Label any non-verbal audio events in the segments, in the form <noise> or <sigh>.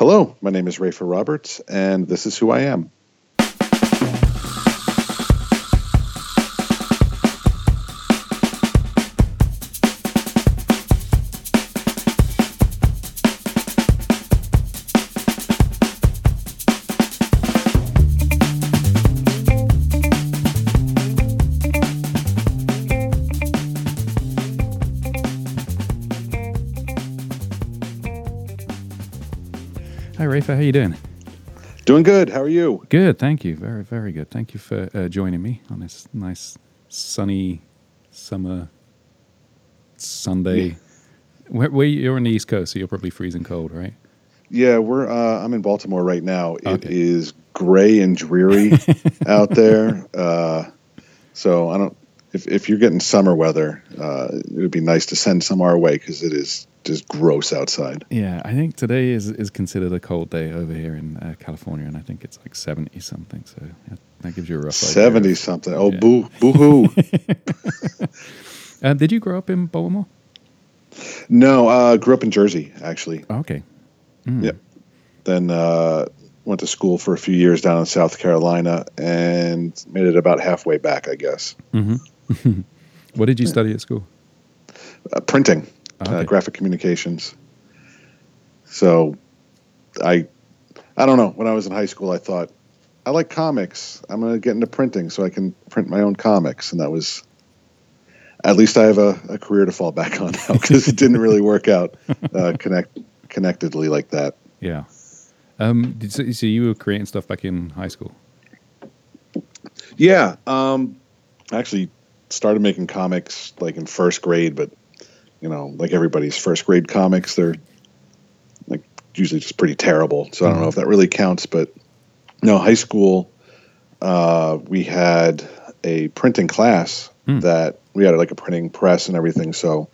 Hello, my name is Rafer Roberts, and this is who I am. Rafer. How you doing? Doing good. How are you? Good, thank you. Very, very good. Thank you for uh, joining me on this nice sunny summer Sunday. Yeah. Where, where you're on the East Coast, so you're probably freezing cold, right? Yeah, we're. Uh, I'm in Baltimore right now. It is Okay. gray and dreary <laughs> out there. Uh, so I don't. If if you're getting summer weather, uh, it would be nice to send some our way because it is just gross outside. Yeah, I think today is is considered a cold day over here in uh, California, and I think it's like seventy something. So yeah, that gives you a rough idea. Seventy something. Oh, Yeah. boo, boo hoo. <laughs> Uh, did you grow up in Baltimore? no, uh, grew up in Jersey actually. Oh, okay. Mm. Yep. Then uh, went to school for a few years down in South Carolina and made it about halfway back, I guess. Mm-hmm. <laughs> what did you study at school? Uh, printing, uh, graphic communications. So, I, I don't know. When I was in high school, I thought I like comics. I'm going to get into printing so I can print my own comics, and that was. At least I have a, a career to fall back on now because it didn't really work out <laughs> uh, connect connectedly like that. Yeah. Um, did, so, so you were creating stuff back in high school? Yeah, um, I actually started making comics like in first grade, but you know, like everybody's first grade comics, they're like usually just pretty terrible. So I don't know if that really counts, but no, high school, uh, we had a printing class Hmm. that we had like a printing press and everything. So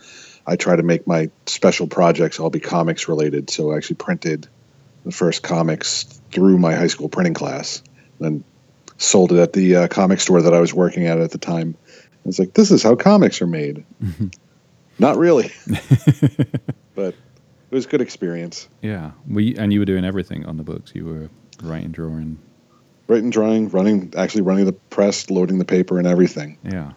I try to make my special projects all be comics related. So I actually printed the first comics through my high school printing class, and sold it at the uh, comic store that I was working at at the time. It's like this is how comics are made. Not really, <laughs> but it was a good experience. Yeah. We and you were doing everything on the books. You were writing, drawing. Writing, drawing, running, actually running the press, loading the paper, and everything. Yeah.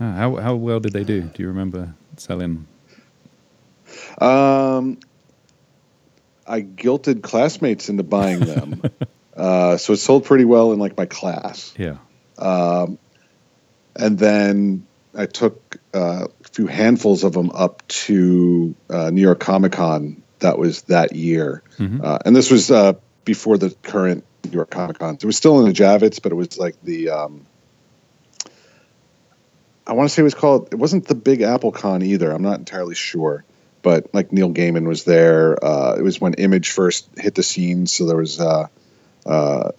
Ah, how how well did they do? Do you remember selling? Um, I guilted classmates into buying them, <laughs> uh, so it sold pretty well in like my class. Yeah. Um, and then I took uh, a few handfuls of them up to uh, New York Comic Con. That was that year, Mhm. uh, and this was uh, before the current New York Comic Con. It was still in the Javits, but it was like the. Um, I want to say it was called. It wasn't the Big Apple Con either. I'm not entirely sure, but like Neil Gaiman was there. Uh, it was when Image first hit the scene, so there was. Uh, uh,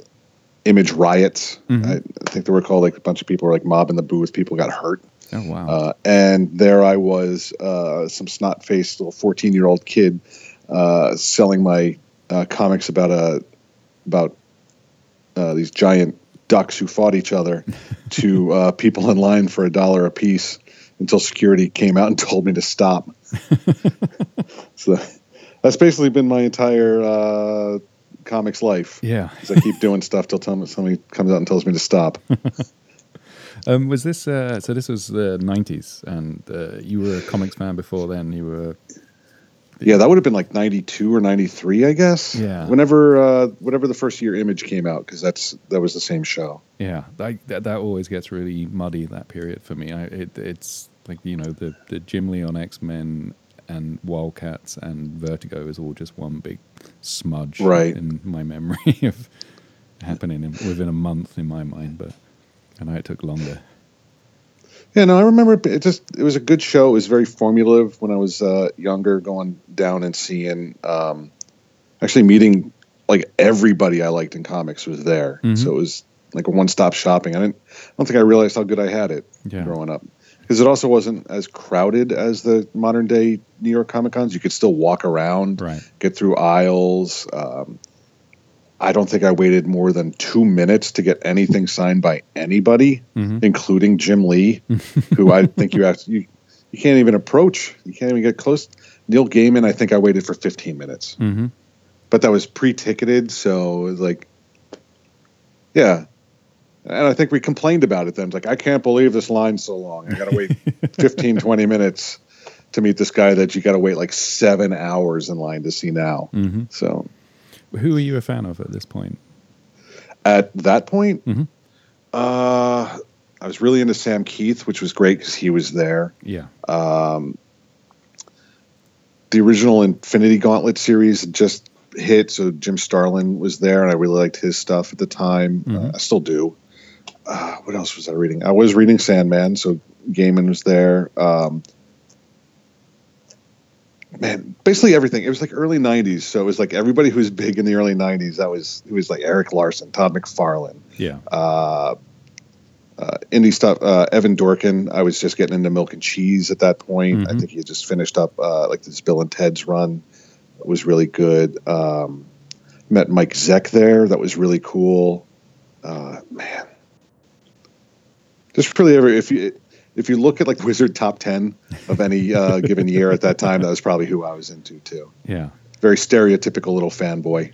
Image riots. Mhm. I, I think they were called like a bunch of people were like mobbing the booth. People got hurt. Oh wow. Uh, and there I was, uh, some snot faced little 14 year old kid uh, selling my uh, comics about a about uh, these giant ducks who fought each other <laughs> to uh, people in line for a dollar a piece until security came out and <laughs> told me to stop. <laughs> so that's basically been my entire uh, comics life. yeah. I keep doing stuff till somebody comes out and tells me to stop. Um, was this uh, so? This was the '90s, and uh, you were a comics fan before then. You were Yeah, that would have been like '92 or '93, I guess. Yeah. Whenever, uh, whatever the first year Image came out, because that's that was the same show. Yeah, like that, that always gets really muddy that period for me. I, it, it's like you know the the Jim Lee on X Men and Wildcats and Vertigo is all just one big smudge Right. in my memory <laughs> of happening in, within a month in my mind. But I know it took longer. Yeah, no, I remember it, it just it was a good show. It was very formulative when I was uh, younger, going down and seeing, um, actually meeting like everybody I liked in comics was there. Mhm. So it was like a one stop shopping. I didn't, I don't think I realized how good I had it Yeah. growing up because it also wasn't as crowded as the modern day New York Comic Cons. You could still walk around. Right. get through aisles. Um, I don't think I waited more than two minutes to get anything signed by anybody, hmm including Jim Lee, <laughs> who I think you asked you you can't even approach. You can't even get close. Neil Gaiman, I think I waited for 15 minutes. hmm but that was pre-ticketed, so it was like, yeah. And I think we complained about it then. It's like, I can't believe this line's so long. I got to wait <laughs> 15, 20 minutes to meet this guy that you got to wait like seven hours in line to see now. hmm So Who are you a fan of at this point? at that point, Mhm. uh, I was really into Sam Kieth, which was great because he was there. Yeah. Um, the original Infinity Gauntlet series just hit, so Jim Starlin was there, and I really liked his stuff at the time. Uh, Mhm. I still do. Uh, what else was I reading? I was reading Sandman, so Gaiman was there. Um, man, basically everything. It was like early '90s, so it was like everybody who was big in the early '90s. That was it was like Erik Larsen, Todd McFarlane Yeah. uh, uh, indie stuff. Uh, Evan Dorkin. I was just getting into Milk and Cheese at that point. I Mhm. think he had just finished up uh, like this Bill and Ted's run. It was really good. Um, met Mike Zeck there. That was really cool. Uh, man, just really every if you if you look at like Wizard top ten of any uh, given year at that time, that was probably who I was into too. Yeah. Very stereotypical little fanboy.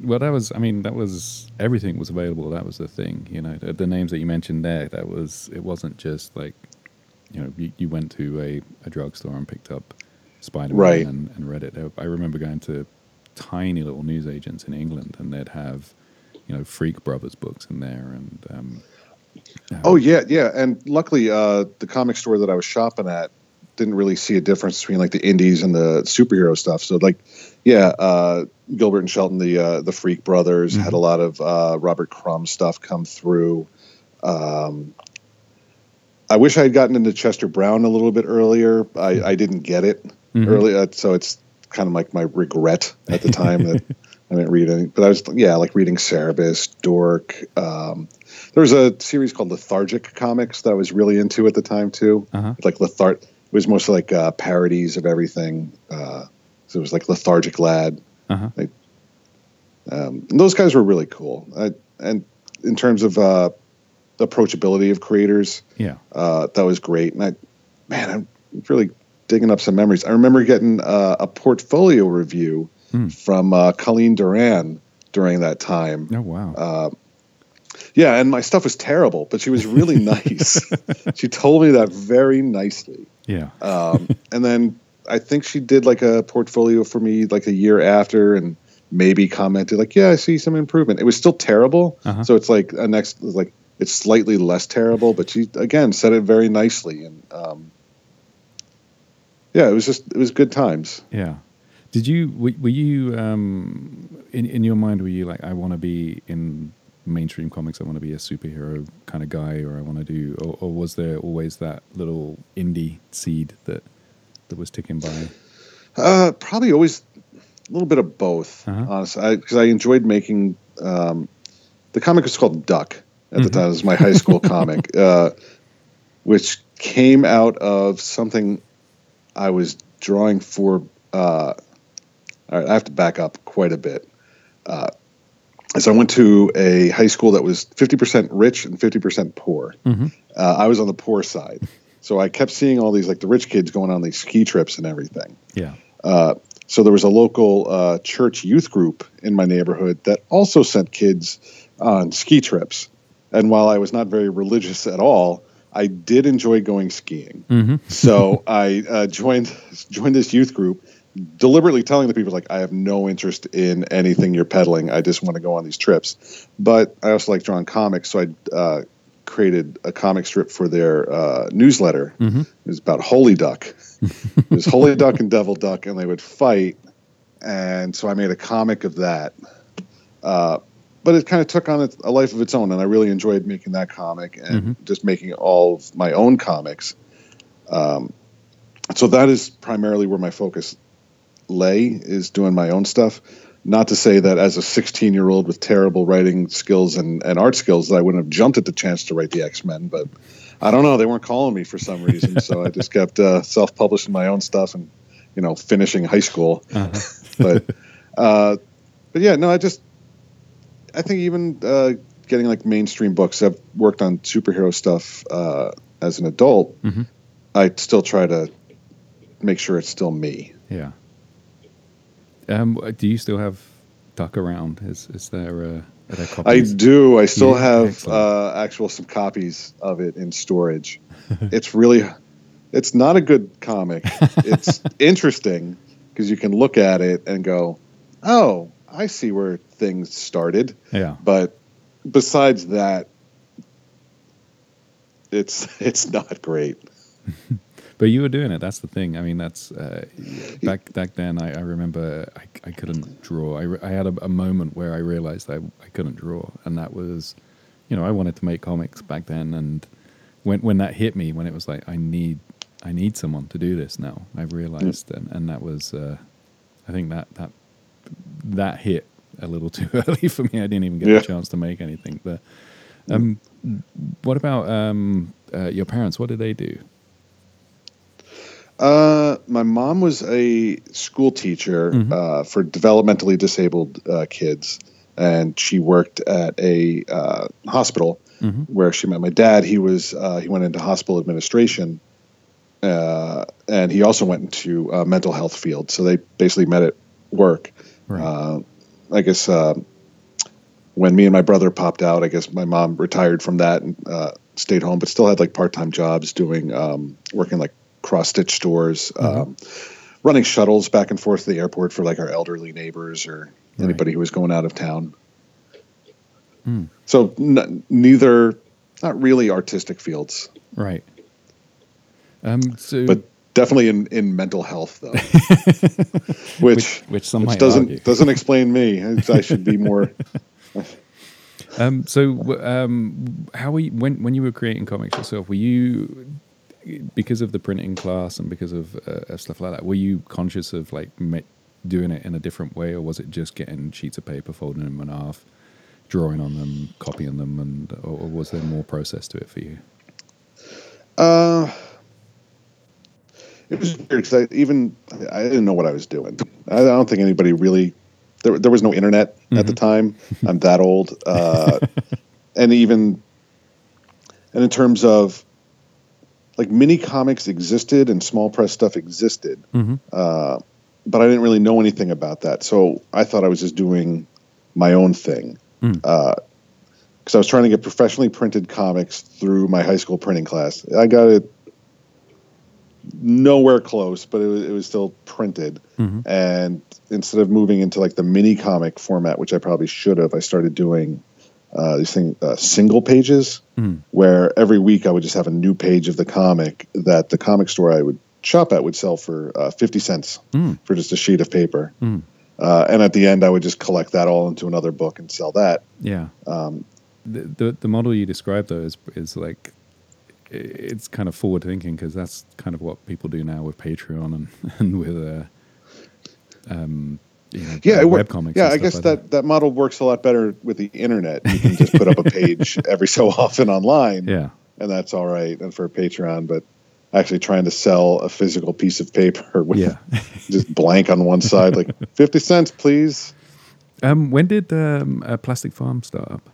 Well, that was. I mean, that was everything was available. That was the thing. You know, the, the names that you mentioned there. That was. It wasn't just like, you know, you, you went to a, a drugstore and picked up Spider Man Right. and, and read it. I remember going to tiny little newsagents in England, and they'd have, you know, Freak Brothers books in there, and um, Oh yeah, yeah. And luckily, uh, the comic store that I was shopping at didn't really see a difference between like the indies and the superhero stuff. So like, yeah, uh, Gilbert and Shelton, the uh, the Freak Brothers, had a lot of uh, Robert Crumb stuff come through. Um, I wish I had gotten into Chester Brown a little bit earlier. I, I didn't get it Mhm. early, uh, so it's kind of like my regret at the time that <laughs> I didn't read any. But I was yeah, like reading Cerebus, Dork. Um, there was a series called Lethargic Comics that I was really into at the time too. Uh-huh. Like Lethar, it was mostly like uh, parodies of everything. Uh, so it was like Lethargic Lad. Uh-huh. Um, and those guys were really cool. I, and in terms of uh, approachability of creators, yeah. uh, that was great. And I, man, I'm really digging up some memories. I remember getting uh, a portfolio review Hmm. from uh, Colleen Doran during that time. Oh wow. Uh, yeah, and my stuff was terrible, but she was really <laughs> nice. she told me that very nicely. yeah. Um, and then I think she did like a portfolio for me like a year after and maybe commented like, yeah, I see some improvement. It was still terrible. Uh-huh. So it's like a next, like it's slightly less terrible, but she again said it very nicely. And, um, yeah, it was just, it was good times. Yeah. Did you were, were you um, in in your mind were you like I want to be in mainstream comics I want to be a superhero kind of guy or I want to do or, or was there always that little indie seed that that was ticking by? Uh, probably always a little bit of both, Uh-huh. honestly, because I, enjoyed making. Um, the comic was called Duck at the Mhm. time. It was my high school <laughs> comic, uh, which came out of something I was drawing for. Uh, all right, I have to back up quite a bit. Uh, so I went to a high school that was 50% rich and 50% poor. Mhm. Uh, I was on the poor side. So I kept seeing all these, like the rich kids going on these ski trips and everything. Yeah. Uh, so there was a local uh, church youth group in my neighborhood that also sent kids on ski trips. And while I was not very religious at all, I did enjoy going skiing. Mm-hmm. So <laughs> I uh, joined joined this youth group, deliberately telling the people like I have no interest in anything you're peddling. I just want to go on these trips. But I also like drawing comics, so I uh, created a comic strip for their uh, newsletter. Mm-hmm. It was about Holy Duck. <laughs> it was Holy Duck and Devil Duck, and they would fight. And so I made a comic of that. Uh, but it kind of took on a- a life of its own, and I really enjoyed making that comic and just making all of my own comics. Um, so that is primarily where my focus lay is doing my own stuff. Not to say that as a 16 year old with terrible writing skills and, and art skills that I wouldn't have jumped at the chance to write the X Men, but I don't know. They weren't calling me for some reason, <laughs> so I just kept uh, self publishing my own stuff and you know finishing high school. Uh-huh. <laughs> But uh, but yeah, no, I just I think even uh, getting like mainstream books. I've worked on superhero stuff uh, as an adult. Mhm. I still try to make sure it's still me. Yeah. Um, do you still have duck around? Is is there a, are there I do. I still Yeah, have uh, actual some copies of it in storage. <laughs> it's really, it's not a good comic. <laughs> It's interesting because you can look at it and go, "Oh, I see where things started." yeah. But besides that, it's <laughs> it's not great. But you were doing it. That's the thing. I mean, that's uh, back back then. I, I remember I, I couldn't draw. I, I had a, a moment where I realized I, I couldn't draw, and that was, you know, I wanted to make comics back then. And when when that hit me, when it was like I need I need someone to do this now, I realized, and, and that was, uh, I think that that that hit a little <laughs> too early for me. I didn't even get Yeah. a chance to make anything. But um, what about um, uh, your parents? What did they do? Uh, my mom was a school teacher Mhm. uh, for developmentally disabled uh, kids, and she worked at a uh, hospital hmm where she met my dad. He was uh, he went into hospital administration, uh, and he also went into uh, mental health field. So they basically met at work. Right. Uh, I guess uh, when me and my brother popped out, I guess my mom retired from that and uh, stayed home, but still had like part time jobs doing um, working like cross stitch stores, um, running shuttles back and forth to the airport for like our elderly neighbors or Right. anybody who was going out of town. Hmm. So n- neither, not really artistic fields, Right. Um, so, but definitely in, in mental health though, <laughs> which which, which which doesn't argue. doesn't explain me. I should be more. <laughs> Um, so, um, how were you, when when you were creating comics yourself? Were you because of the printing class and because of, uh, stuff like that? Were you conscious of like doing it in a different way, or was it just getting sheets of paper, folding them in half, drawing on them, copying them, and or, or was there more process to it for you? Uh, it was weird because I even I didn't know what I was doing. I don't think anybody really. There, there was no internet at the time. I'm that old, uh, <laughs> and even and in terms of like mini comics existed and small press stuff existed, Mm-hmm. uh, but I didn't really know anything about that. So I thought I was just doing my own thing. Mm. Because I was trying to get professionally printed comics through my high school printing class. I got it nowhere close, but it was, it was still printed. Mm-hmm. And instead of moving into like the mini comic format, which I probably should have, I started doing uh, these thing uh, single pages Mm. where every week I would just have a new page of the comic that the comic store I would shop at would sell for uh, 50 cents Mm. for just a sheet of paper. Mm. Uh, and at the end, I would just collect that all into another book and sell that. Yeah. Um, the, the the model you described though is is like it's kind of forward thinking because that's kind of what people do now with Patreon and <laughs> and with uh, um you know yeah, it wor- webcomics. yeah. I guess like that, that model works a lot better with the internet. You can just put up a <laughs> page every so often online, Yeah, and that's all right. And for Patreon, but actually trying to sell a physical piece of paper with yeah. <laughs> just blank on one side, like <laughs> 50 cents, please. um, when did um, uh, Plastic Farm start up?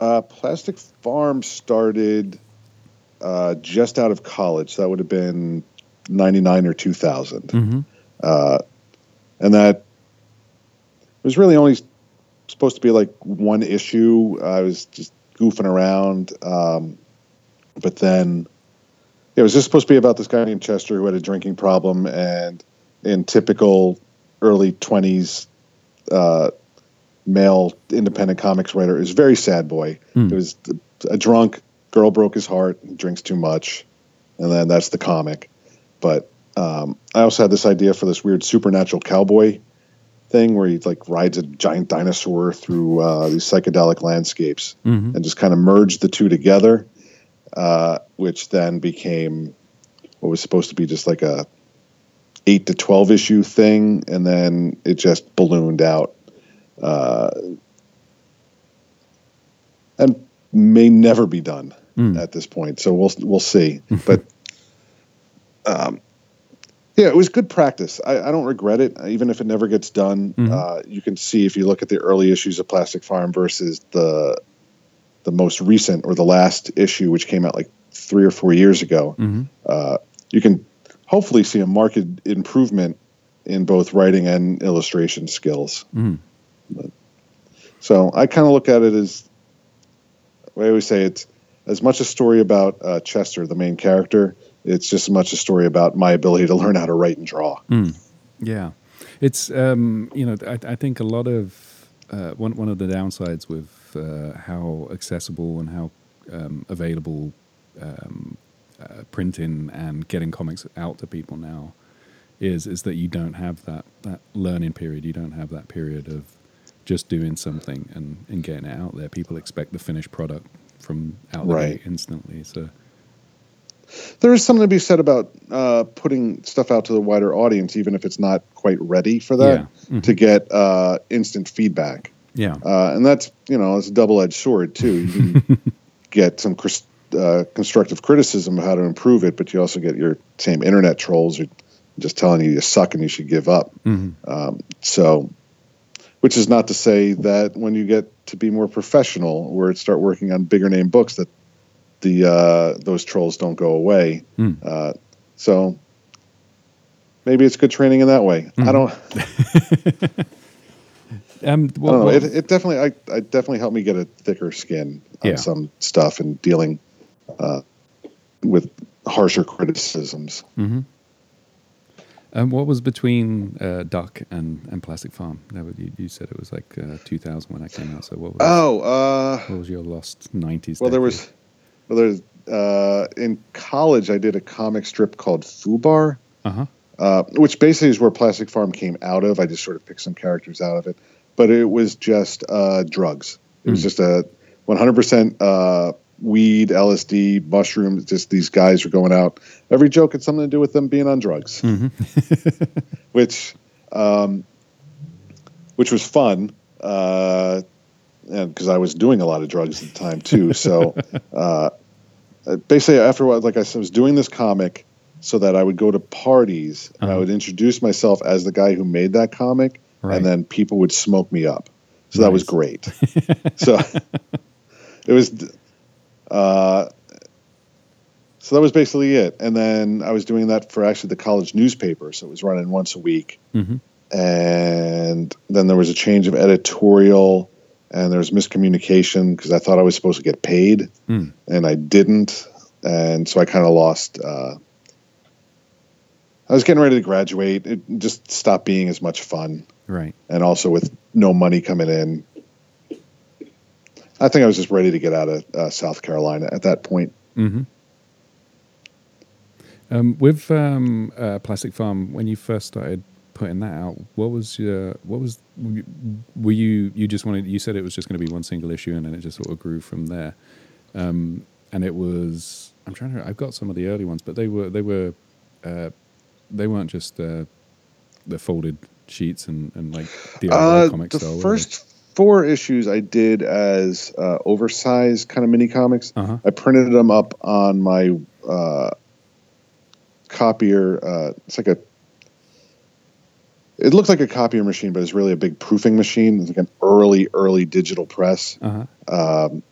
Uh, Plastic Farm started uh, just out of college. That would have been 99 or 2000. Mm-hmm. Uh, and that was really only supposed to be like one issue. I was just goofing around. Um, but then it was just supposed to be about this guy named Chester who had a drinking problem. And in typical early 20s uh, male independent comics writer, it was very sad boy. Hmm. It was a drunk girl broke his heart, drinks too much. And then that's the comic. But um, I also had this idea for this weird supernatural cowboy thing where he like rides a giant dinosaur through uh, these psychedelic landscapes Mm-hmm. and just kind of merged the two together, uh, which then became what was supposed to be just like a eight to twelve issue thing, and then it just ballooned out, uh, and may never be done Mm. at this point. So we'll we'll see, <laughs> but. Um, yeah, it was good practice. I, I don't regret it, even if it never gets done. Mhm. Uh, you can see if you look at the early issues of Plastic Farm versus the the most recent or the last issue, which came out like three or four years ago. Mm-hmm. Uh, you can hopefully see a marked improvement in both writing and illustration skills. Mhm. But, so I kind of look at it as I always say it's as much a story about uh, Chester, the main character. It's just as much a story about my ability to learn how to write and draw. Yeah, it's um, you know I, I think a lot of uh, one one of the downsides with uh, how accessible and how um, available um, uh, printing and getting comics out to people now is is that you don't have that that learning period. You don't have that period of just doing something and, and getting it out there. People expect the finished product from out Right. instantly. So There is something to be said about uh, putting stuff out to the wider audience, even if it's not quite ready for that, Yeah. Mhm. to get uh, instant feedback. yeah, Uh, and that's you know it's a double edged sword too. You can <laughs> get some uh, constructive criticism of how to improve it, but you also get your same internet trolls who just telling you you suck and you should give up. Mhm. Um, so, which is not to say that when you get to be more professional or it start working on bigger name books that the uh, those trolls don't go away. Mm. Uh, so maybe it's good training in that way. I Mhm. don't. <laughs> um, I don't know. what- It, it definitely, I, I definitely helped me get a thicker skin on Yeah. some stuff and dealing uh, with harsher criticisms. hmm Um, what was between uh, Duck and, and Plastic Farm? No, you, you said it was like uh, 2000 when that came out. So what was, Oh, uh, what was your lost 90s? well, there was, well, there's uh, in college I did a comic strip called Fubar, Uh-huh. uh, which basically is where Plastic Farm came out of. I just sort of picked some characters out of it, but it was just uh, drugs. It was Mm. just a 100% uh, weed, LSD, mushrooms. Just these guys were going out. Every joke had something to do with them being on drugs, hmm <laughs> which, um, which was fun. Uh, and because I was doing a lot of drugs at the time too, so <laughs> uh, basically after while, like I was doing this comic so that I would go to parties and I Uh-huh. would introduce myself as the guy who made that comic, Right. and then people would smoke me up. So that was great. <laughs> so <laughs> it was, uh, so that was basically it. And then I was doing that for actually the college newspaper, so it was running once a week. hmm And then there was a change of editorial, and there was miscommunication because I thought I was supposed to get paid, Mm. and I didn't, and so I kind of lost. Uh, I was getting ready to graduate. It just stopped being as much fun Right. and also with no money coming in. I think I was just ready to get out of uh, South Carolina at that point. hmm Um, with um, uh, Plastic Farm, when you first started putting that out, what was your what was were you you just wanted you said it was just going to be one single issue and then it just sort of grew from there, um, and it was I'm trying to I've got some of the early ones, but they were they were uh, they weren't just uh, the folded sheets and, and like the Uh, comic the style. first four issues I did as uh, oversized kind of mini comics. uh huh I printed them up on my uh, copier. Uh, it's like a. It looks like a copier machine, but it's really a big proofing machine. It's like an early, early digital press. uh huh Um,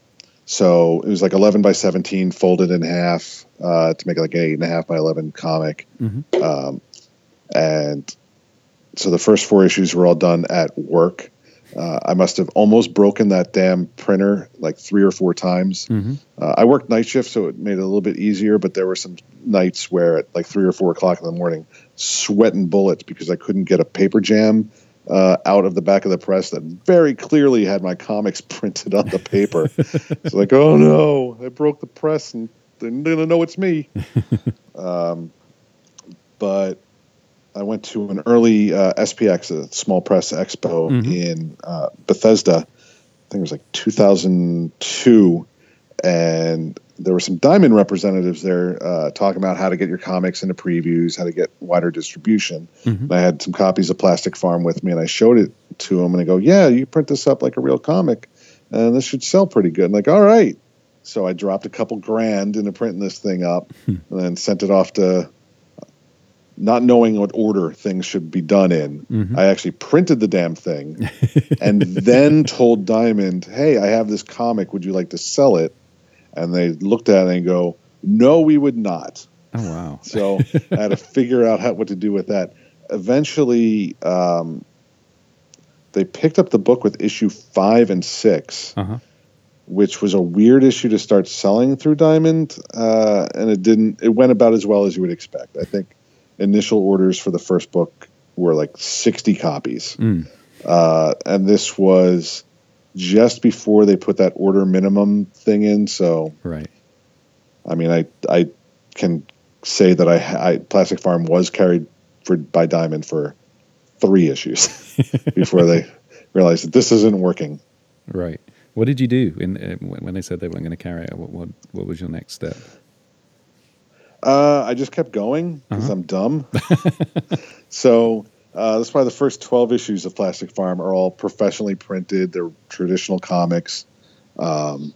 so it was like 11 by 17, folded in half uh, to make like an eight and a half by 11 comic. hmm Um, and so the first four issues were all done at work. Uh, I must have almost broken that damn printer like three or four times. hmm Uh, I worked night shift, so it made it a little bit easier. But there were some nights where at like three or four o'clock in the morning, sweating bullets because I couldn't get a paper jam uh, out of the back of the press that very clearly had my comics <laughs> printed on the paper. it's like, oh no, I broke the press and they're gonna know it's me. <laughs> um, but I went to an early uh, SPX, a small press expo Mhm. in uh, Bethesda. I think it was like 2002, and there were some Diamond representatives there uh, talking about how to get your comics into previews, how to get wider distribution. hmm And I had some copies of Plastic Farm with me, and I showed it to them, and I go, "Yeah, you print this up like a real comic, and this should sell pretty good." And like, all right. So I dropped a couple grand into printing this thing up, Hmm. and then sent it off to, not knowing what order things should be done in. hmm I actually printed the damn thing, <laughs> and then told Diamond, "Hey, I have this comic. Would you like to sell it?" And they looked at it and go, "No, we would not." Oh wow. So <laughs> I had to figure out how, what to do with that. eventually, um, they picked up the book with issue five and six, Uh huh. which was a weird issue to start selling through Diamond, uh, and it didn't. It went about as well as you would expect. I think initial orders for the first book were like sixty copies, Mm. uh, and this was just before they put that order minimum thing in. So, Right. I mean, I I can say that I, I Plastic Farm was carried for by Diamond for three issues <laughs> before they realized that this isn't working. Right. What did you do in uh, when they said they weren't going to carry it? What, what what was your next step? Uh, I just kept going because Uh-huh. I'm dumb. <laughs> so uh, that's why the first 12 issues of Plastic Farm are all professionally printed. They're traditional comics. Um,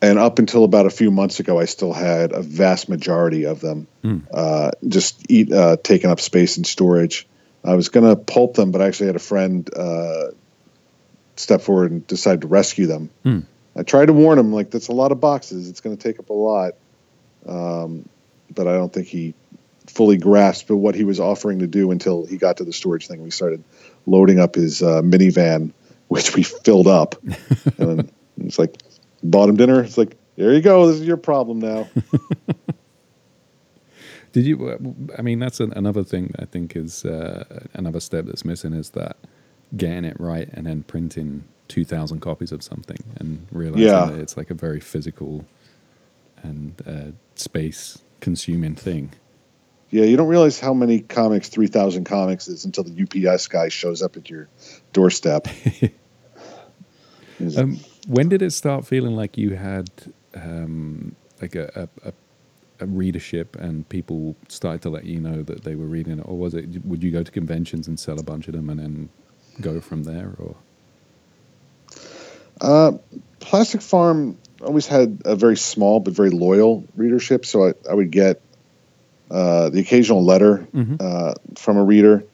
and up until about a few months ago, I still had a vast majority of them Hmm. uh, just eat, uh, taking up space in storage. I was going to pulp them, but I actually had a friend uh, step forward and decide to rescue them. Hmm. I tried to warn him, like, that's a lot of boxes. It's going to take up a lot. Um, but I don't think he fully grasped what he was offering to do until he got to the storage thing. We started loading up his uh, minivan, <laughs> which we filled up. <laughs> and then it's like, bought him dinner. It's like, there you go. This is your problem now. <laughs> Did you? I mean, that's an, another thing I think is uh, another step that's missing is that getting it right and then printing two thousand copies of something and realizing Yeah. that it's like a very physical and uh, space consuming thing. Yeah, you don't realize how many comics, 3,000 comics is until the UPS guy shows up at your doorstep. <laughs> Um, when did it start feeling like you had um, like a, a, a, a readership and people started to let you know that they were reading it, or was it? Would you go to conventions and sell a bunch of them and then go from there, or? Uh, Plastic Farm always had a very small but very loyal readership, so I, I would get uh, the occasional letter Mhm. uh, from a reader.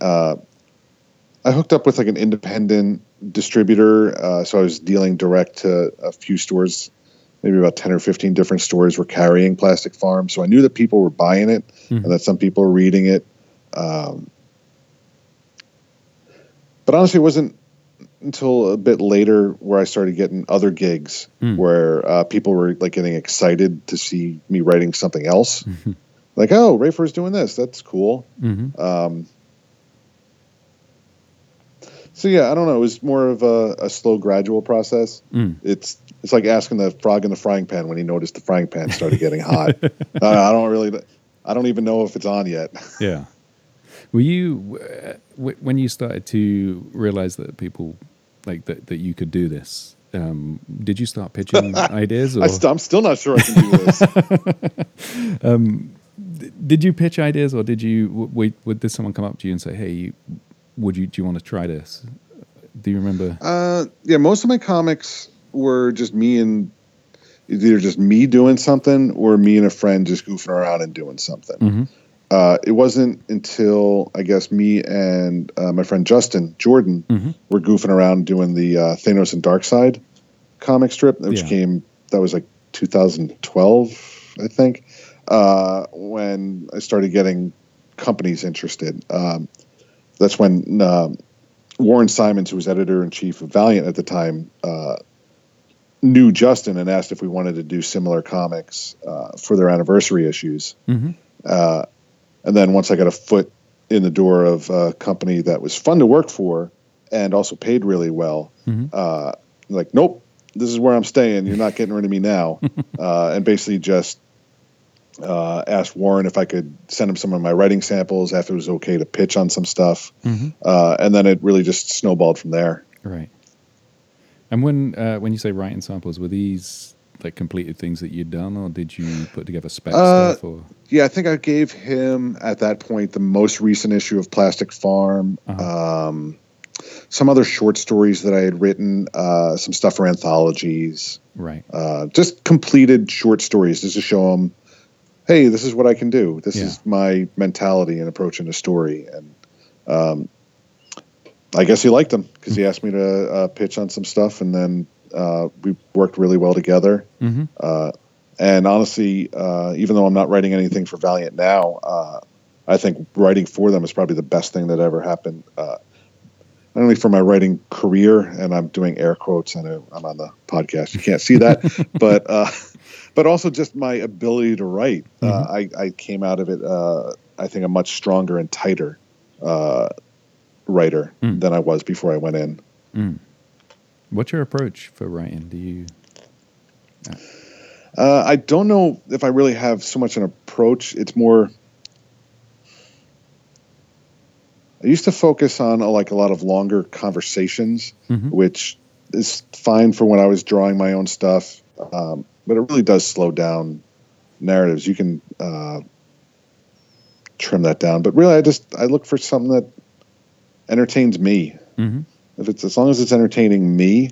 Uh, I hooked up with like an independent distributor, uh, so I was dealing direct to a few stores. Maybe about ten or fifteen different stores were carrying Plastic Farm, so I knew that people were buying it Mhm. and that some people were reading it. Um, but honestly, it wasn't until a bit later where I started getting other gigs Mm. where uh, people were like getting excited to see me writing something else. Mhm. Like, oh, Rafer's doing this. That's cool. Mm-hmm. Um, so yeah, I don't know. It was more of a, a slow, gradual process. Mm. It's it's like asking the frog in the frying pan when he noticed the frying pan started getting <laughs> hot. uh, I don't really, I don't even know if it's on yet. <laughs> Yeah. Were you uh, w- when you started to realize that people like that that you could do this? Um, did you start pitching <laughs> ideas, or I st- I'm still not sure I can do this. Did you pitch ideas, or did you? W- w- would did someone come up to you and say, "Hey, you, would you? Do you want to try this?" Do you remember? Uh, yeah, most of my comics were just me and either just me doing something or me and a friend just goofing around and doing something. Mhm. Uh, it wasn't until I guess me and uh, my friend Justin Jordan Mhm. were goofing around doing the uh, Thanos and Darkseid comic strip, which Yeah. came that was like 2012, I think, uh, when I started getting companies interested. Um, that's when um Warren Simons, who was editor in chief of Valiant at the time, uh, knew Justin and asked if we wanted to do similar comics uh, for their anniversary issues. Mhm. Uh, and then once I got a foot in the door of a company that was fun to work for and also paid really well, Mhm. uh, like, nope, this is where I'm staying. You're not getting rid of me now. <laughs> uh, and basically just uh, asked Warren if I could send him some of my writing samples, if it was okay to pitch on some stuff. Mhm. Uh, and then it really just snowballed from there. Right. And when uh, when you say writing samples, were these like completed things that you'd done, or did you put together spec Uh, stuff? Or Yeah, I think I gave him at that point the most recent issue of Plastic Farm, Uh-huh. um, some other short stories that I had written, uh, some stuff for anthologies, right? uh, just completed short stories just to show him, hey, this is what I can do. This Yeah. is my mentality and approaching a story. And um, I guess he liked them because he asked me to uh, pitch on some stuff, and then uh, we worked really well together. Mm-hmm. Uh, and honestly, uh, even though I'm not writing anything for Valiant now, uh, I think writing for them is probably the best thing that ever happened. Uh, not only for my writing career, and I'm doing air quotes. I know I'm on the podcast; you can't see that, <laughs> but uh, but also just my ability to write. Uh, Mhm. I, I came out of it, uh, I think, a much stronger and tighter uh, writer Mm. than I was before I went in. Mm. What's your approach for writing? Do you? Uh, I don't know if I really have so much an approach. It's more. I used to focus on uh, like a lot of longer conversations, Mhm. which is fine for when I was drawing my own stuff, um, but it really does slow down narratives. You can uh, trim that down, but really, I just I look for something that entertains me. Mm-hmm. If it's as long as it's entertaining me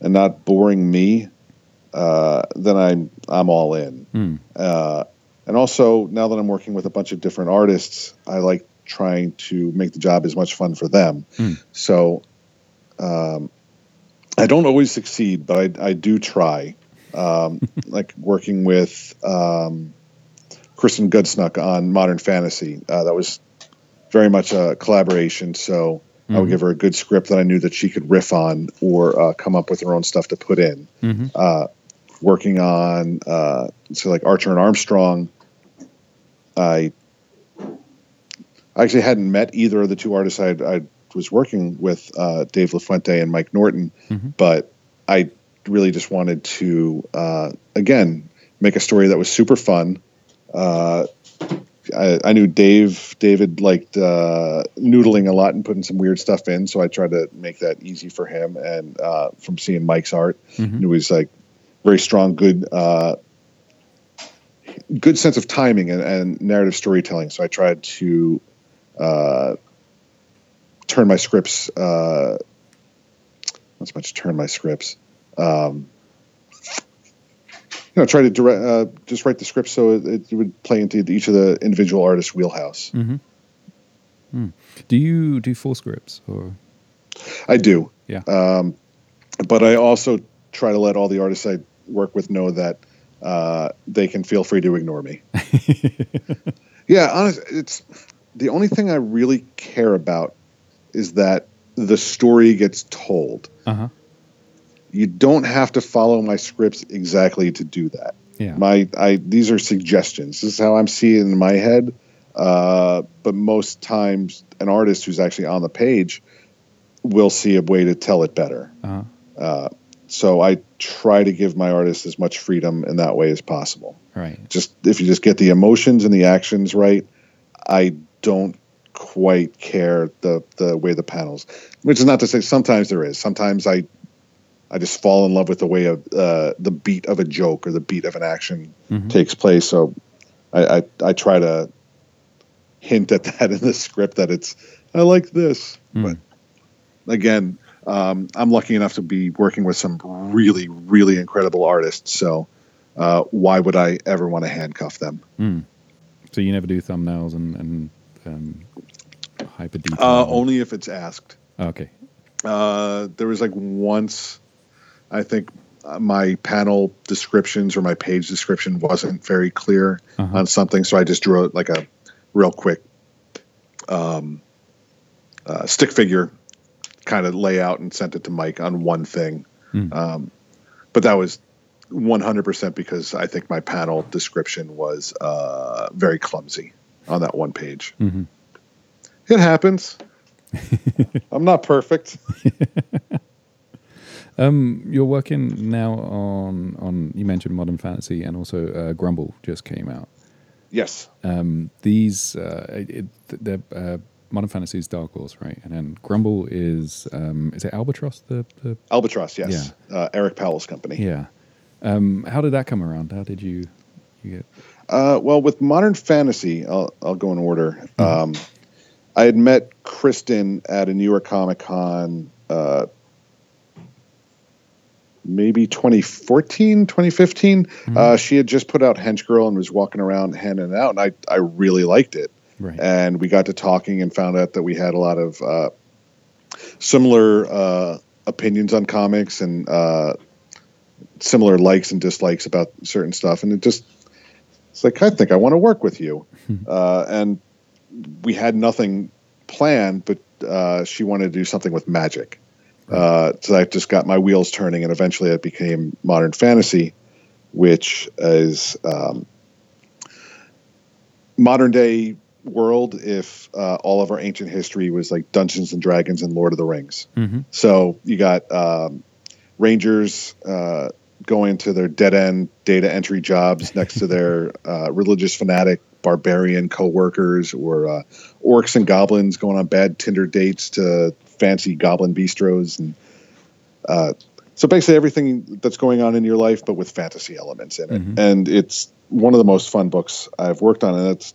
and not boring me, uh, then I'm I'm all in. Mm. Uh, and also, now that I'm working with a bunch of different artists, I like trying to make the job as much fun for them. Hmm. So, um, I don't always succeed, but I, I do try. Um, <laughs> like working with um, Kristen Gudsnuk on Modern Fantasy, uh, that was very much a collaboration. So I would Mhm. give her a good script that I knew that she could riff on or uh, come up with her own stuff to put in Mm-hmm. uh, working on uh, so like Archer and Armstrong. I I actually hadn't met either of the two artists I I was working with, uh, Dave Lafuente and Mike Norton, Mhm. but I really just wanted to uh, again make a story that was super fun. Uh, I, I knew Dave. David liked uh, noodling a lot and putting some weird stuff in, so I tried to make that easy for him. And uh, from seeing Mike's art, Mhm. it was like very strong, good, uh, good sense of timing and, and narrative storytelling. So I tried to uh, turn my scripts. Uh, not so much turn my scripts. Um, you know, try to direct, uh, just write the script so it, it would play into each of the individual artists' wheelhouse. Mm-hmm. Mm. Do you do full scripts or? I do. Yeah. Um, but I also try to let all the artists I work with know that uh, they can feel free to ignore me. <laughs> yeah, honest, it's the only thing I really care about is that the story gets told. Uh huh. You don't have to follow my scripts exactly to do that. Yeah. My, I these are suggestions. This is how I'm seeing it in my head. Uh, but most times, an artist who's actually on the page will see a way to tell it better. uh-huh. Uh, so I try to give my artists as much freedom in that way as possible. Right. Just if you just get the emotions and the actions right, I don't quite care the the way the panels. Which is not to say sometimes there is. Sometimes I I just fall in love with the way of uh, the beat of a joke or the beat of an action Mhm. takes place. So I, I I try to hint at <laughs> that in the script that it's I like this, Mm. but again, um, I'm lucky enough to be working with some really, really incredible artists. So, uh, why would I ever want to handcuff them? Mm. So you never do thumbnails and and um, hyper detail. Uh, only if it's asked. okay. Uh, there was like once, I think uh, my panel descriptions or my page description wasn't very clear Uh-huh. on something, so I just drew like a real quick um, uh, stick figure kind of layout and sent it to Mike on one thing. Mm. Um, but that was 100% because I think my panel description was uh, very clumsy on that one page. Mhm. It happens. <laughs> I'm not perfect. <laughs> Um, you're working now on on you mentioned Modern Fantasy and also uh, Grumble just came out. Yes. Um, these uh, it, the uh, Modern Fantasy is Dark Horse, right? And then Grumble is um, is it Albatross? The, the Albatross, yes. Uh, Eric Powell's company. yeah. Um, how did that come around? How did you you get? Uh, well, with modern fantasy, I'll, I'll go in order. Um, I had met Kristen at a New York Comic Con, uh, maybe 2014, 2015. Uh, she had just put out Henchgirl and was walking around handing it out, and I, I really liked it. Right. And we got to talking and found out that we had a lot of uh, similar uh, opinions on comics and uh, similar likes and dislikes about certain stuff. And it just, it's like, I think I want to work with you. <laughs> uh, and we had nothing planned, but uh, she wanted to do something with magic. Uh, so I just got my wheels turning, and eventually it became modern fantasy, which is um, modern day world if uh, all of our ancient history was like Dungeons and Dragons and Lord of the Rings. Mm-hmm. So you got um, rangers uh, going to their dead end data entry jobs next to their <laughs> uh, religious fanatic barbarian coworkers, or uh, orcs and goblins going on bad Tinder dates to fancy goblin bistros, and uh, so basically everything that's going on in your life, but with fantasy elements in it. Mhm. And it's one of the most fun books I've worked on, and it's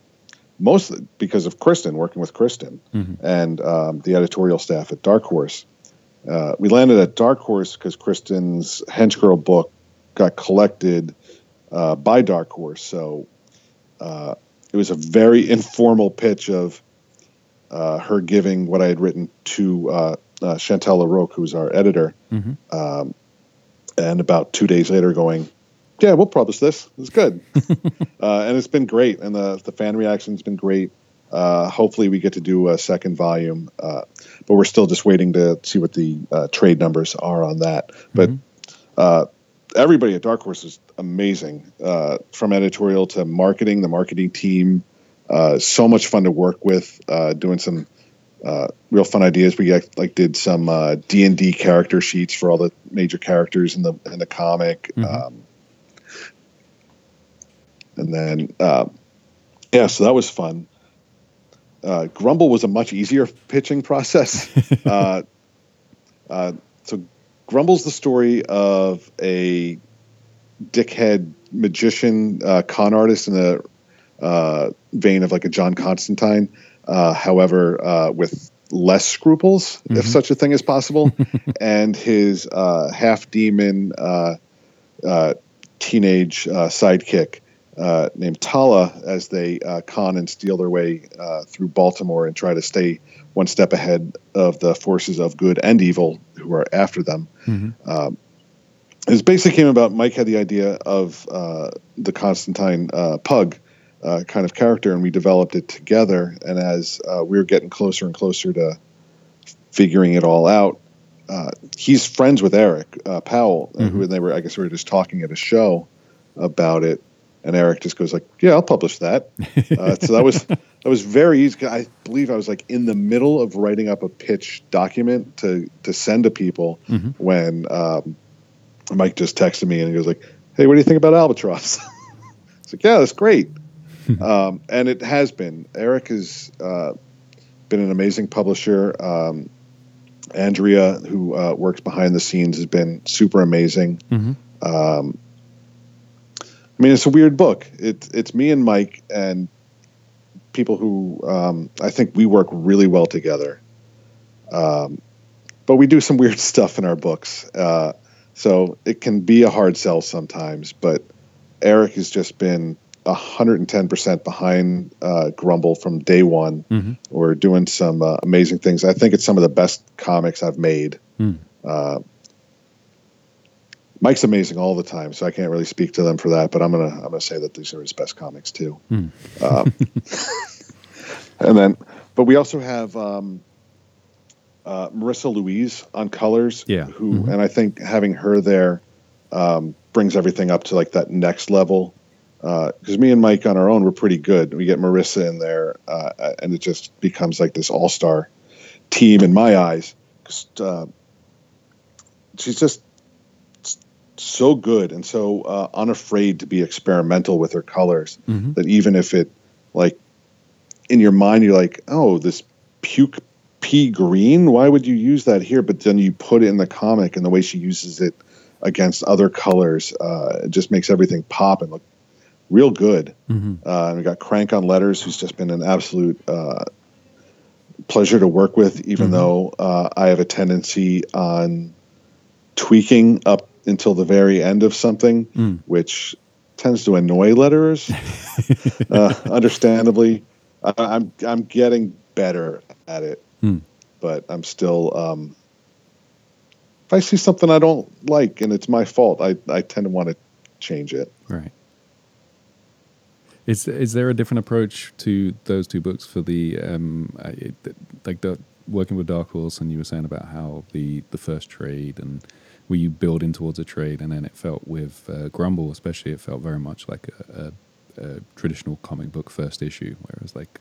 mostly because of Kristen, working with Kristen Mhm. and um, the editorial staff at Dark Horse. Uh, we landed at Dark Horse because Kristen's Henchgirl book got collected uh, by Dark Horse. So uh, it was a very informal pitch of uh, her giving what I had written to uh, uh, Shantel LaRocque, who's our editor, Mhm. um, and about two days later going, yeah, we'll publish this. It's good. <laughs> uh, and it's been great. And the, the fan reaction's been great. Uh, hopefully we get to do a second volume, uh, but we're still just waiting to see what the uh, trade numbers are on that. But Mhm. Everybody at Dark Horse is amazing, uh, from editorial to marketing. The marketing team, uh, so much fun to work with. Uh, doing some uh, real fun ideas. We like, like did some uh, D and D character sheets for all the major characters in the in the comic. Mhm. Um, and then, uh, yeah, so that was fun. Uh, Grumble was a much easier pitching process. <laughs> uh, uh, so Grumble's the story of a dickhead magician, uh, con artist in the uh, vein of like a John Constantine. Uh, however, uh, with less scruples, if Mhm. such a thing is possible, <laughs> and his uh, half demon uh, uh, teenage uh, sidekick uh, named Tala as they uh, con and steal their way uh, through Baltimore and try to stay one step ahead of the forces of good and evil who are after them. Mhm. Um, it basically came about. Mike had the idea of uh, the Constantine uh, pug uh, kind of character, and we developed it together. And as uh, we were getting closer and closer to figuring it all out, uh, he's friends with Eric uh, Powell, uh, who Mhm. they were. I guess we were just talking at a show about it, and Eric just goes like, "Yeah, I'll publish that." <laughs> Uh, so that was that was very easy. I believe I was like in the middle of writing up a pitch document to to send to people Mhm. when um, Mike just texted me and he goes like, "Hey, what do you think about Albatross?" <laughs> it's like, "Yeah, that's great," <laughs> um, and it has been. Eric has uh, been an amazing publisher. Um, Andrea, who uh, works behind the scenes, has been super amazing. Mhm. Um, I mean, it's a weird book. It's it's me and Mike and people who um, I think we work really well together. Um, but we do some weird <laughs> stuff in our books, uh, so it can be a hard sell sometimes. But Eric has just been hundred and ten percent behind uh, Grumble from day one. Mhm. We're doing some uh, amazing things. I think it's some of the best comics I've made. Hmm. Uh, Mike's amazing all the time, so I can't really speak to them for that. But I'm gonna I'm gonna say that these are his best comics too. Hmm. Um, <laughs> and then, but we also have um, uh, Marissa Louise on colors. Yeah. Who Mhm. and I think having her there um, brings everything up to like that next level. Because me and Mike on our own, we're pretty good. We get Marissa in there, uh, and it just becomes like this all star team in my eyes. 'Cause, uh, she's just so good and so uh, unafraid to be experimental with her colors Mhm. that even if it like in your mind you're like oh this puke pea green why would you use that here but then you put it in the comic and the way she uses it against other colors uh, it just makes everything pop and look real good Mhm. uh, and we got crank on letters who's just been an absolute uh, pleasure to work with even Mhm. though uh, i have a tendency on tweaking up until the very end of something Mm. which tends to annoy letterers <laughs> uh, understandably I, i'm i'm getting better at it Hmm. but i'm still um, if i see something i don't like and it's my fault i, I tend to want to change it Right. Is is there a different approach to those two books for the um, like the working with Dark Horse, and you were saying about how the the first trade and were you building towards a trade, and then it felt with uh, Grumble, especially, it felt very much like a, a, a traditional comic book first issue, where it was like,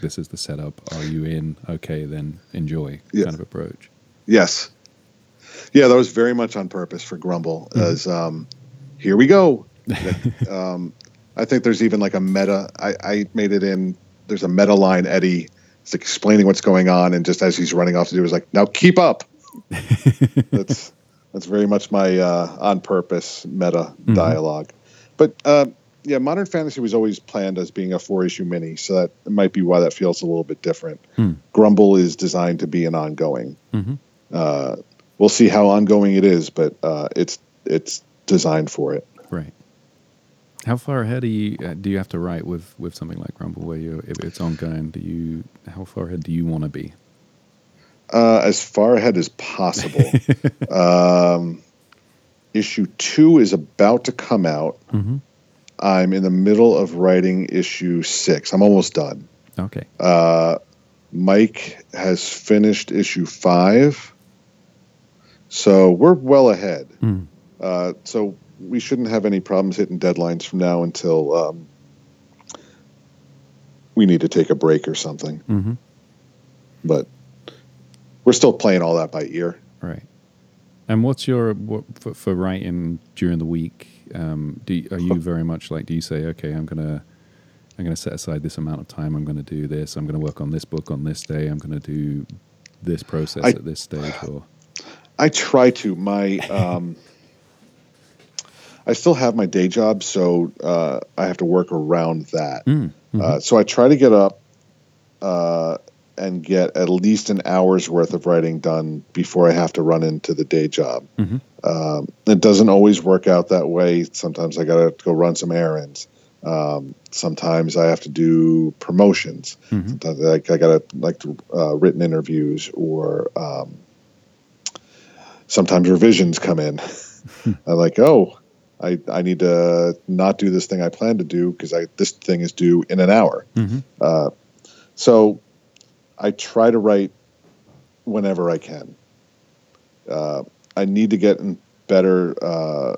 this is the setup. Are you in? Okay, then enjoy kind of approach. Yes. Yeah, that was very much on purpose for Grumble. As um, here we go. That, <laughs> um, I think there's even like a meta. I, I made it in. There's a meta line. Eddie is explaining what's going on, and just as he's running off to do, is like, "Now keep up." <laughs> that's that's very much my uh, on purpose meta Mhm. dialogue. But uh, yeah, Modern Fantasy was always planned as being a four issue mini, so that might be why that feels a little bit different. Hmm. Grumble is designed to be an ongoing. hmm Uh, we'll see how ongoing it is, but uh, it's it's designed for it. Right. How far ahead do you uh, do you have to write with with something like Grumble, where you if it's ongoing? Do you how far ahead do you want to be? Uh, as far ahead as possible. <laughs> um, issue two is about to come out. Mm-hmm. I'm in the middle of writing issue six. I'm almost done. Okay. Uh, Mike has finished issue five, so we're well ahead. Mm. Uh, so we shouldn't have any problems hitting deadlines from now until um, we need to take a break or something. Mm-hmm. But we're still playing all that by ear. Right. And what's your what, for, for writing during the week? Um, do are you <laughs> very much like? Do you say, okay, I'm gonna I'm gonna set aside this amount of time. I'm gonna do this. I'm gonna work on this book on this day. I'm gonna do this process I- at this stage. Or I try to. My um, I still have my day job, so uh, I have to work around that. Mm, mhm. Uh, so I try to get up uh, and get at least an hour's worth of writing done before I have to run into the day job. Mhm. Um, it doesn't always work out that way. Sometimes I got to go run some errands. Um, sometimes I have to do promotions. Mhm. Sometimes I, I got to like uh, written interviews or um, sometimes revisions come in. <laughs> I'm like, oh, I, I need to not do this thing I plan to do because I this thing is due in an hour. Mhm. Uh, so I try to write whenever I can. Uh, I need to get in better uh,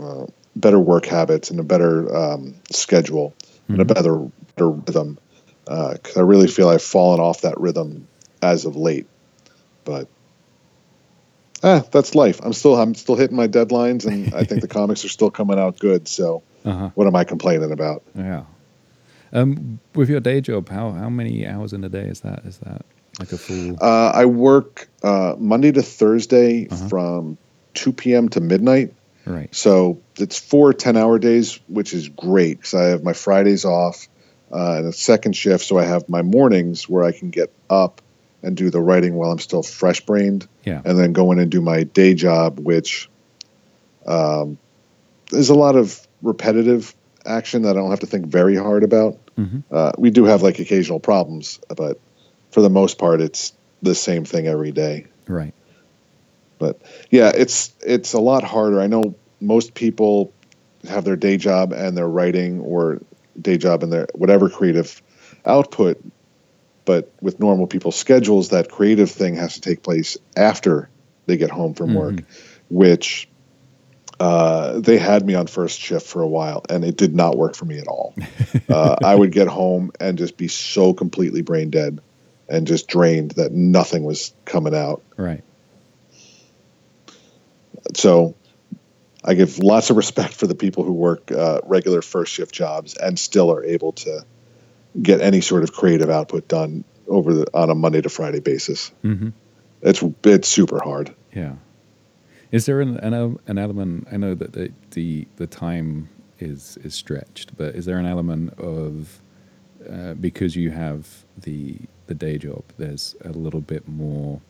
uh, better work habits and a better um, schedule and a Mhm. better better rhythm because I really feel I've fallen off that rhythm as of late. But ah, that's life. I'm still I'm still hitting my deadlines, and I think the <laughs> comics are still coming out good. So uh-huh. what am I complaining about? Yeah. Um, with your day job, how how many hours in a day is that? Is that like a full? Uh, I work uh, Monday to Thursday Uh-huh. from 2 p.m. to midnight. right. So it's four 10 hour days, which is great because I have my Fridays off uh, and a second shift. So I have my mornings where I can get up and do the writing while I'm still fresh brained Yeah. and then go in and do my day job, which um, is a lot of repetitive action that I don't have to think very hard about. hmm Uh, we do have like occasional problems, but for the most part, it's the same thing every day. Right. But yeah, it's it's a lot harder. I know most people have their day job and their writing or day job and their whatever creative output, but with normal people's schedules, that creative thing has to take place after they get home from work, which uh, they had me on first shift for a while, and it did not work for me at all. uh, I would get home and just be so completely brain dead and just drained that nothing was coming out Right. so I give lots of respect for the people who work uh, regular first shift jobs and still are able to get any sort of creative output done over the, on a Monday to Friday basis. hmm It's it's super hard. Yeah. Is there an an, an element? I know that the, the the time is is stretched, but is there an element of uh, because you have the the day job? There's a little bit more.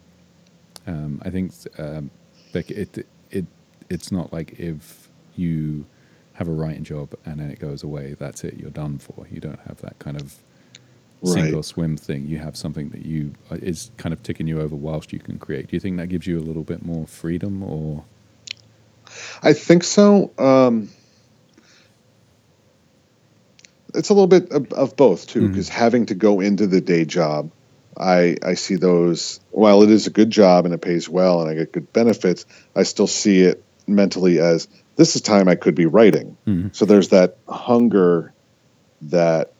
Um, I think um, like it it it's not like if you have a writing job and then it goes away, that's it. You're done for. You don't have that kind of sink or swim thing. You have something that you uh, is kind of ticking you over whilst you can create. Do you think that gives you a little bit more freedom, or I think so. Um, it's a little bit of, of both too, because mm-hmm. having to go into the day job, I I see those. While it is a good job and it pays well and I get good benefits, I still see it mentally as this is time I could be writing. Mm-hmm. So there's that hunger that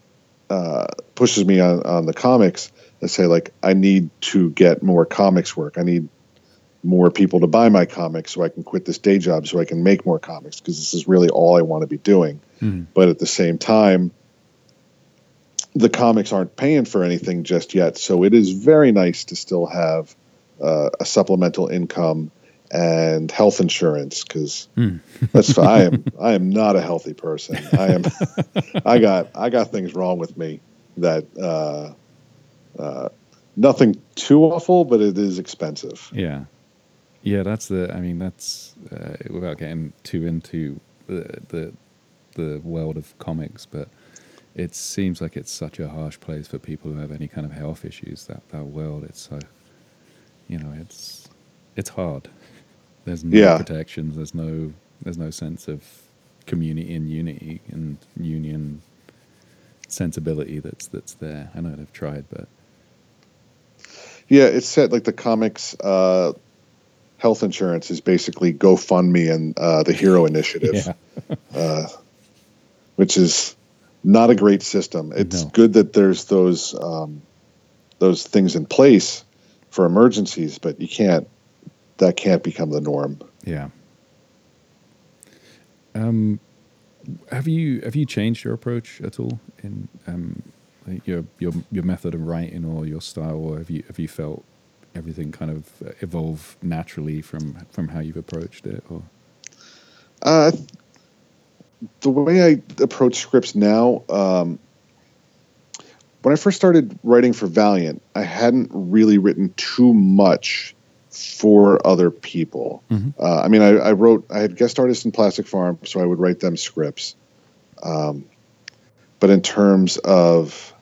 uh, pushes me on, on the comics and say like I need to get more comics work. I need more people to buy my comics so I can quit this day job so I can make more comics because this is really all I want to be doing. Mm-hmm. But at the same time, the comics aren't paying for anything just yet, so it is very nice to still have uh, a supplemental income and health insurance because mm. <laughs> that's I am <laughs> I am not a healthy person. I am I got I got things wrong with me that uh, uh, nothing too awful, but it is expensive. Yeah, yeah. That's the. I mean, that's uh, without getting too into the the the world of comics, but it seems like it's such a harsh place for people who have any kind of health issues. That that world, it's so, you know, it's it's hard. There's no yeah. protections. There's no there's no sense of community and unity and union sensibility that's that's there. I know they've tried, but yeah, it's said like the comics uh, health insurance is basically GoFundMe and uh, the Hero <laughs> Initiative, uh, which is not a great system. It's no. good that there's those um, those things in place for emergencies, but you can't that can't become the norm. Yeah. Um, have you have you changed your approach at all in um, your your your method of writing or your style, or have you have you felt everything kind of evolve naturally from from how you've approached it? Or uh, the way I approach scripts now, um, when I first started writing for Valiant, I hadn't really written too much for other people. Mm-hmm. Uh, I mean, I, I, wrote, I had guest artists in Plastic Farm, so I would write them scripts. Um, but in terms of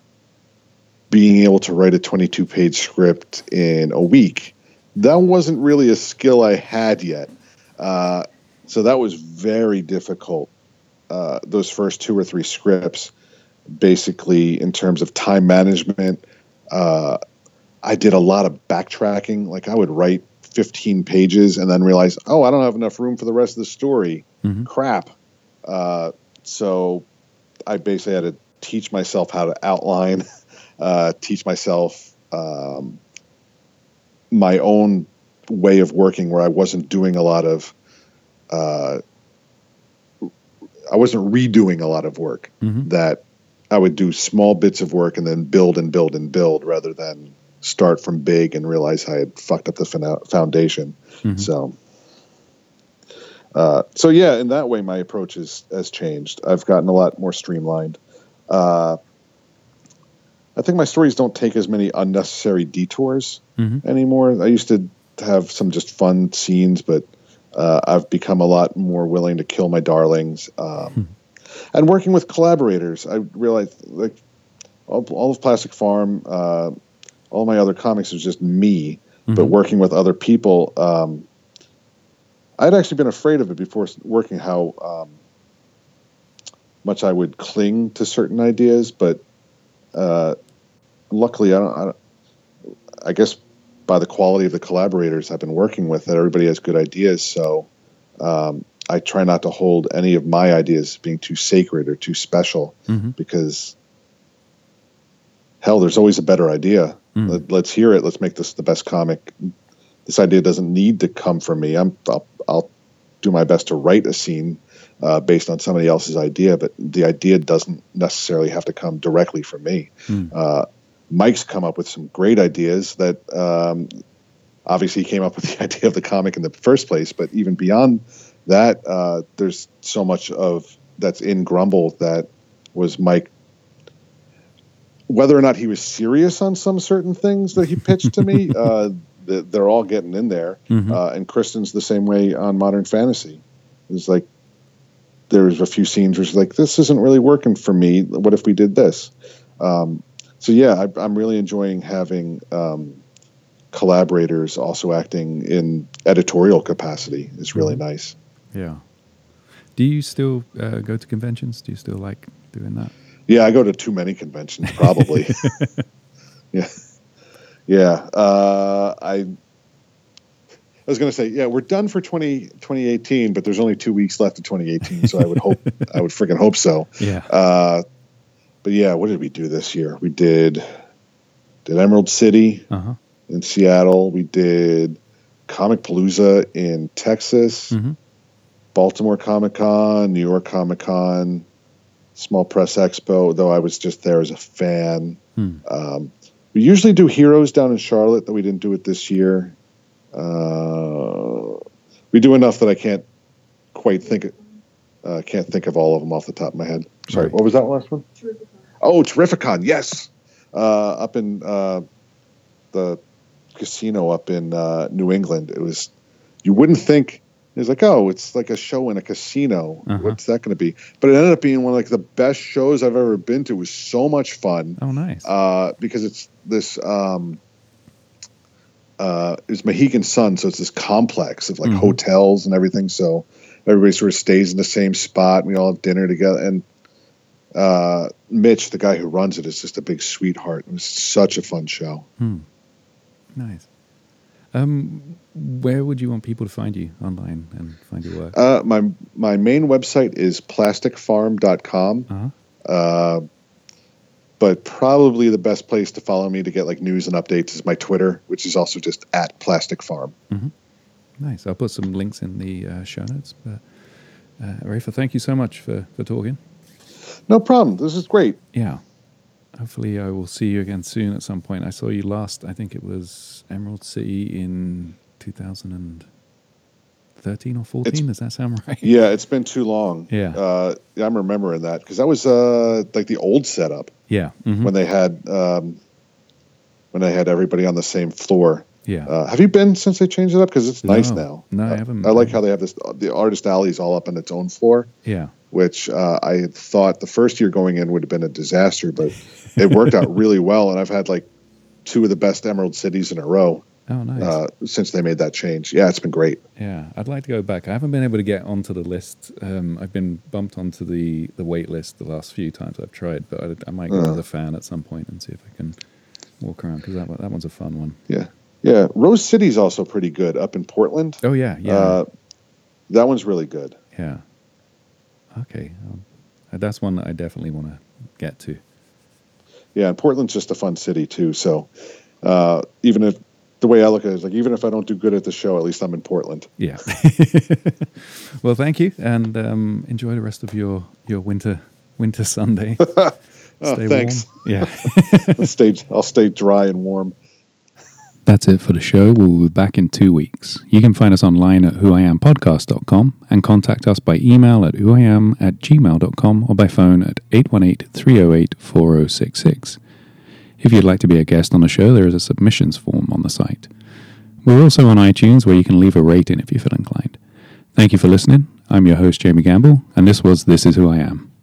being able to write a 22 page script in a week, that wasn't really a skill I had yet. Uh, so that was very difficult. Uh, those first two or three scripts, basically, in terms of time management, uh, I did a lot of backtracking. Like I would write 15 pages and then realize, oh, I don't have enough room for the rest of the story. Mm-hmm. Crap. Uh, so I basically had to teach myself how to outline, <laughs> uh, teach myself um, my own way of working where I wasn't doing a lot of, uh, I wasn't redoing a lot of work. Mm-hmm. That I would do small bits of work and then build and build and build rather than start from big and realize I had fucked up the foundation. Mm-hmm. So, uh, so yeah, in that way, my approach is, has changed. I've gotten a lot more streamlined. Uh, I think my stories don't take as many unnecessary detours mm-hmm. anymore. I used to have some just fun scenes, but uh, I've become a lot more willing to kill my darlings. Um, hmm. And working with collaborators, I realized like all, all of Plastic Farm, uh, all my other comics was just me, mm-hmm. but working with other people. Um, I'd actually been afraid of it before working how um, much I would cling to certain ideas, but uh, luckily, I don't, I don't. I guess by the quality of the collaborators I've been working with, that everybody has good ideas. So um, I try not to hold any of my ideas being too sacred or too special, mm-hmm. because hell, there's always a better idea. Mm. Let, us hear it. Let's make this the best comic. This idea doesn't need to come from me. I'm, I'll, I'll do my best to write a scene uh, based on somebody else's idea, but the idea doesn't necessarily have to come directly from me. Mm. Uh, Mike's come up with some great ideas that um, obviously he came up with <laughs> the idea of the comic in the first place, but even beyond that, uh, there's so much of that's in Grumble that was Mike whether or not he was serious on some certain things that he pitched to me, <laughs> uh, they're all getting in there. Mm-hmm. Uh, and Kristen's the same way on Modern Fantasy. It's like there's a few scenes where she's like, "This isn't really working for me. What if we did this?" Um, so yeah, I, am really enjoying having um, collaborators also acting in editorial capacity. It's really mm-hmm. nice. Yeah. Do you still uh, go to conventions? Do you still like doing that? Yeah, I go to too many conventions, probably. <laughs> yeah, yeah. Uh, I I was going to say, yeah, we're done for 20, 2018, but there's only two weeks left of 2018, so I would hope, <laughs> I would freaking hope so. Yeah. Uh, but yeah, what did we do this year? We did did Emerald City Uh huh. in Seattle. We did Comicpalooza in Texas, hmm Baltimore Comic Con, New York Comic Con, Small Press Expo. Though I was just there as a fan. Hmm. Um, we usually do Heroes down in Charlotte, though we didn't do it this year. Uh, we do enough that I can't quite think. Uh, can't think of all of them off the top of my head. Sorry, Right. what was that last one? Oh, Terrificon, yes, uh, up in uh, the casino up in uh, New England. It was you wouldn't think it was like oh, it's like a show in a casino. Uh-huh. What's that going to be? But it ended up being one of like the best shows I've ever been to. It was so much fun Oh, nice. uh, because it's this. Um, uh, it's Mohegan Sun, so it's this complex of like Mhm. hotels and everything. So everybody sort of stays in the same spot. We all have dinner together, and uh, Mitch, the guy who runs it, is just a big sweetheart. It was such a fun show. Hmm. Nice. Um, where would you want people to find you online and find your work? Uh, my my main website is plasticfarm.com. Uh-huh. Uh, but probably the best place to follow me to get like news and updates is my Twitter, which is also just at Plastic Farm. Nice. I'll put some links in the uh, show notes. But uh, Rafer, thank you so much for, for talking. No problem. This is great. Yeah. Hopefully, I will see you again soon at some point. I saw you last, I think it was Emerald City in 2013 or 14. It's- Does that sound right? <laughs> Yeah, it's been too long. Yeah. uh, I'm remembering that because that was uh, like the old setup Yeah. mhm. when they had um, when they had everybody on the same floor. Yeah. Uh, have you been since they changed it up? Because it's nice No. now. No, I Uh, haven't I like how they have this. The artist alley is all up on its own floor, yeah. which uh, I had thought the first year going in would have been a disaster, but it worked out <laughs> really well. And I've had like two of the best Emerald cities in a row Oh, nice. uh, since they made that change. Yeah, it's been great. Yeah, I'd like to go back. I haven't been able to get onto the list. Um, I've been bumped onto the, the wait list the last few times I've tried, but I, I might go Uh. as a fan at some point and see if I can walk around because that, that one's a fun one. Yeah, yeah. Rose City's also pretty good up in Portland. Oh, yeah, yeah, Uh, that one's really good. yeah. Okay. Um, that's one that I definitely want to get to. Yeah, and Portland's just a fun city too. So uh, even if the way I look at it is like, even if I don't do good at the show, at least I'm in Portland. Yeah. <laughs> well, thank you, and um, enjoy the rest of your, your winter winter Sunday. <laughs> Oh, Stay thanks. warm. Yeah. I'll <laughs> stay, I'll stay dry and warm. That's it for the show. We'll be back in two weeks. You can find us online at whoiampodcast.com and contact us by email at whoiam at gmail.com or by phone at 818-308-4066. If you'd like to be a guest on the show, there is a submissions form on the site. We're also on iTunes where you can leave a rating if you feel inclined. Thank you for listening. I'm your host, Jamie Gamble, and this was This Is Who I Am.